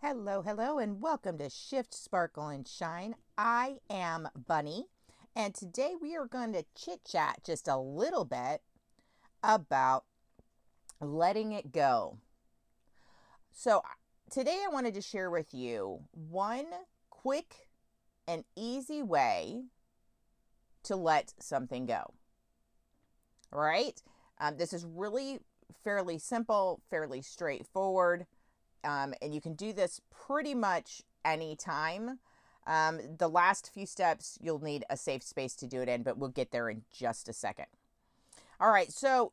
Hello, hello, and welcome to Shift, Sparkle, and Shine. I am Bunny, and today we are going to chit chat just a little bit about letting it go. So, today I wanted to share with you one quick and easy way to let something go. Right? Um, this is really fairly simple, fairly straightforward, um, and you can do this pretty much anytime. Um, the last few steps, you'll need a safe space to do it in, but we'll get there in just a second. All right, so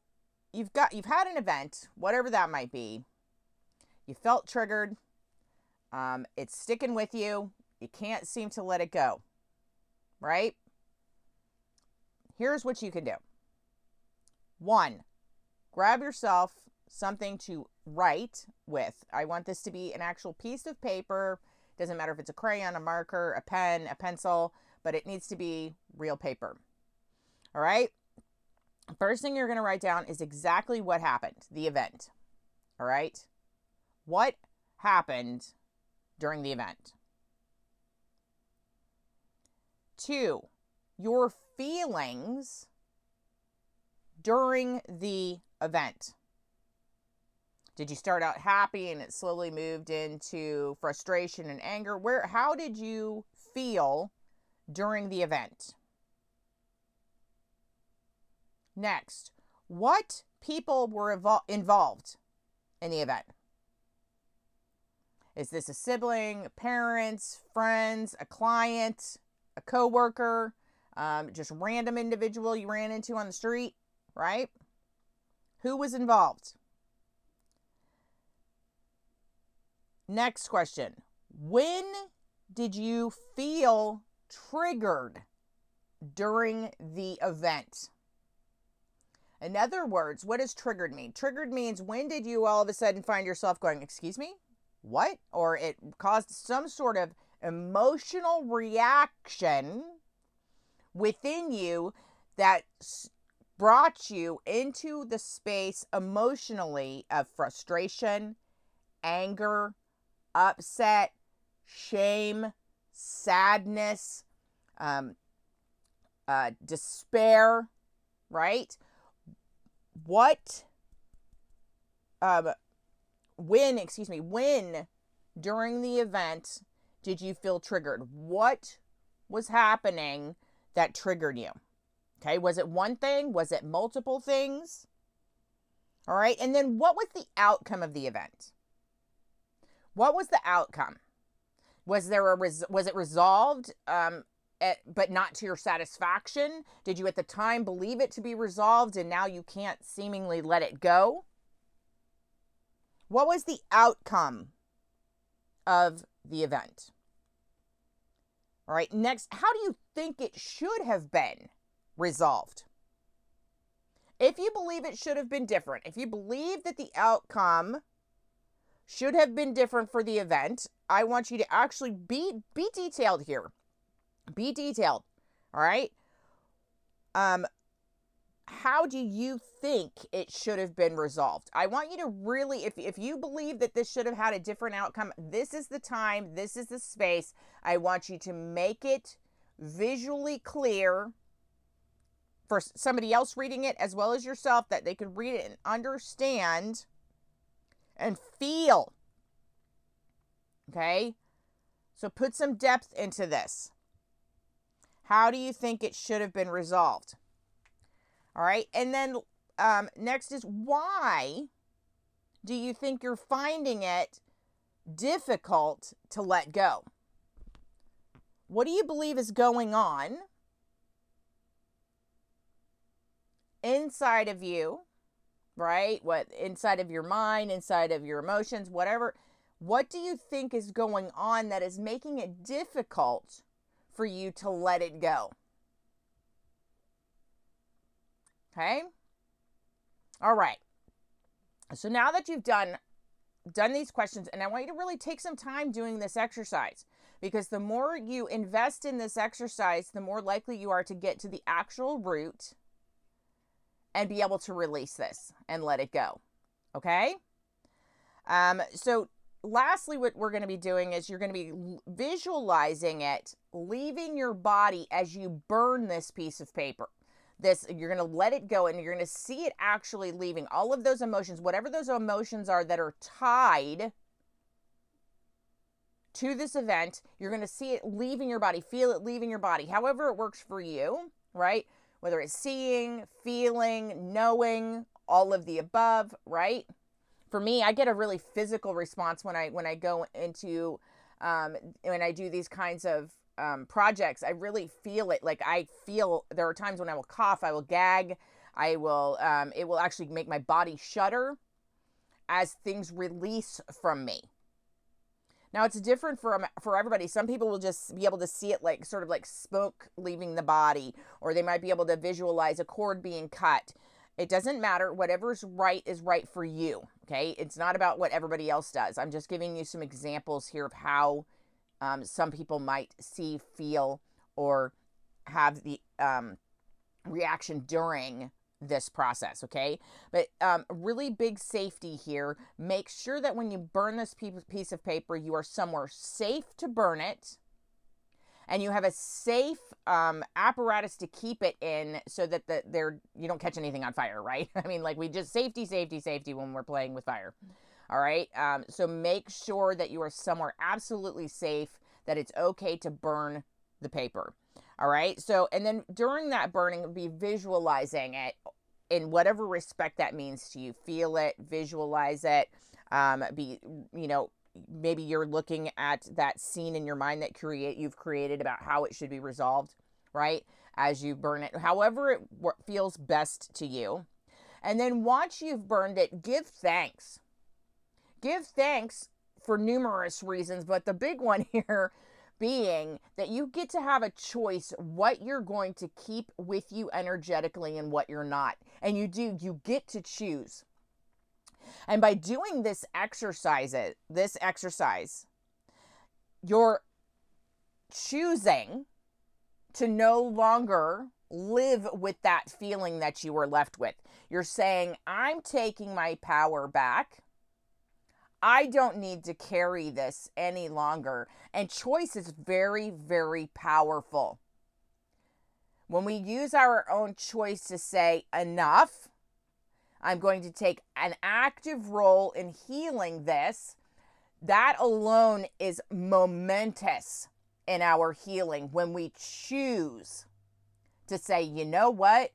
you've got you've had an event, whatever that might be. You felt triggered. Um, it's sticking with you. You can't seem to let it go. Right? Here's what you can do. One, grab yourself something to write with. I want this to be an actual piece of paper. Doesn't matter if it's a crayon, a marker, a pen, a pencil, but it needs to be real paper. All right? First thing you're going to write down is exactly what happened, the event. All right? What happened during the event? Two, your feelings during the event. Did you start out happy and it slowly moved into frustration and anger? Where how did you feel during the event? Next, what people were evol- involved in the event? Is this a sibling, parents, friends, a client, a coworker, um, just random individual you ran into on the street, right? Who was involved? Next question. When did you feel triggered during the event? In other words, what does triggered mean? Triggered means when did you all of a sudden find yourself going, Excuse me? What? Or it caused some sort of emotional reaction within you that brought you into the space emotionally of frustration, anger, upset, shame, sadness, um, uh, despair, right? What, um, when, excuse me, when during the event did you feel triggered? What was happening that triggered you? Okay, was it one thing? Was it multiple things? All right, and then what was the outcome of the event? What was the outcome? Was there a res- was it resolved um, at, but not to your satisfaction? Did you at the time believe it to be resolved and now you can't seemingly let it go? What was the outcome of the event? All right, next, how do you think it should have been resolved? If you believe it should have been different, if you believe that the outcome should have been different for the event, I want you to actually be be detailed here. Be detailed. All right? Um how do you think it should have been resolved? I want you to really, if, if you believe that this should have had a different outcome, this is the time, this is the space. I want you to make it visually clear for somebody else reading it as well as yourself that they could read it and understand and feel. Okay? So put some depth into this. How do you think it should have been resolved? All right. And then um, next is why do you think you're finding it difficult to let go? What do you believe is going on inside of you, right? What inside of your mind, inside of your emotions, whatever. What do you think is going on that is making it difficult for you to let it go? Okay? All right. So now that you've done done these questions and I want you to really take some time doing this exercise because the more you invest in this exercise, the more likely you are to get to the actual root and be able to release this and let it go. Okay? Um, so, lastly, what we're going to be doing is you're going to be visualizing it leaving your body as you burn this piece of paper. This, you're going to let it go and you're going to see it actually leaving all of those emotions, whatever those emotions are that are tied to this event. You're going to see it leaving your body, feel it leaving your body, however it works for you, right? Whether it's seeing, feeling, knowing, all of the above, right? For me, I get a really physical response when I when I go into um, when I do these kinds of um, projects. I really feel it. Like I feel there are times when I will cough, I will gag, I will. Um, it will actually make my body shudder as things release from me. Now it's different for for everybody. Some people will just be able to see it like sort of like smoke leaving the body, or they might be able to visualize a cord being cut. It doesn't matter. Whatever's right is right for you. Okay, it's not about what everybody else does. I'm just giving you some examples here of how um, some people might see, feel, or have the um, reaction during this process, okay? But um, really big safety here. Make sure that when you burn this piece of paper, you are somewhere safe to burn it and you have a safe um, apparatus to keep it in so that the, there you don't catch anything on fire, right? I mean, like we just safety, safety, safety when we're playing with fire. All right. Um, so make sure that you are somewhere absolutely safe, that it's okay to burn the paper. All right. So, and then during that burning, be visualizing it in whatever respect that means to you. Feel it, visualize it. Um, be, you know, maybe you're looking at that scene in your mind that create you've created about how it should be resolved, right? As you burn it, however it feels best to you. And then once you've burned it, give thanks. Give thanks for numerous reasons, but the big one here being that you get to have a choice what you're going to keep with you energetically and what you're not. And you do, you get to choose. And by doing this exercise, this exercise, you're choosing to no longer live with that feeling that you were left with. You're saying, I'm taking my power back. I don't need to carry this any longer. And choice is very, very powerful. When we use our own choice to say enough, I'm going to take an active role in healing this. That alone is momentous in our healing when we choose to say, you know what?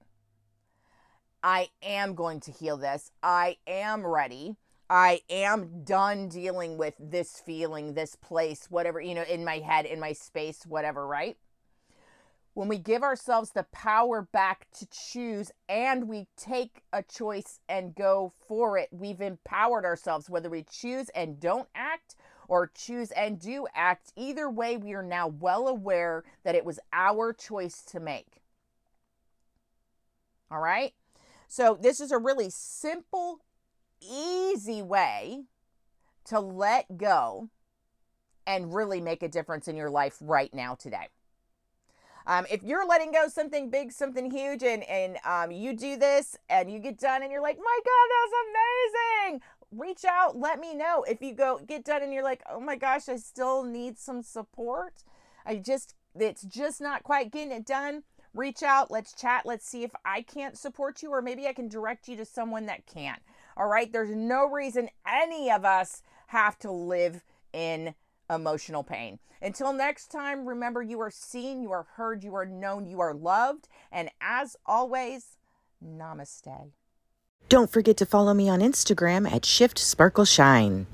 I am going to heal this. I am ready. I am done dealing with this feeling, this place, whatever, you know, in my head, in my space, whatever, right? When we give ourselves the power back to choose and we take a choice and go for it, we've empowered ourselves. Whether we choose and don't act or choose and do act, either way, we are now well aware that it was our choice to make. All right? So, this is a really simple easy way to let go and really make a difference in your life right now today. Um, if you're letting go something big, something huge, and and um, you do this and you get done and you're like, my God, that's amazing. Reach out, let me know. If you go get done and you're like, oh my gosh, I still need some support. I just it's just not quite getting it done. Reach out, let's chat, let's see if I can't support you, or maybe I can direct you to someone that can. All right. There's no reason any of us have to live in emotional pain. Until next time, remember you are seen, you are heard, you are known, you are loved. And as always, namaste. Don't forget to follow me on Instagram at Shift Sparkle Shine.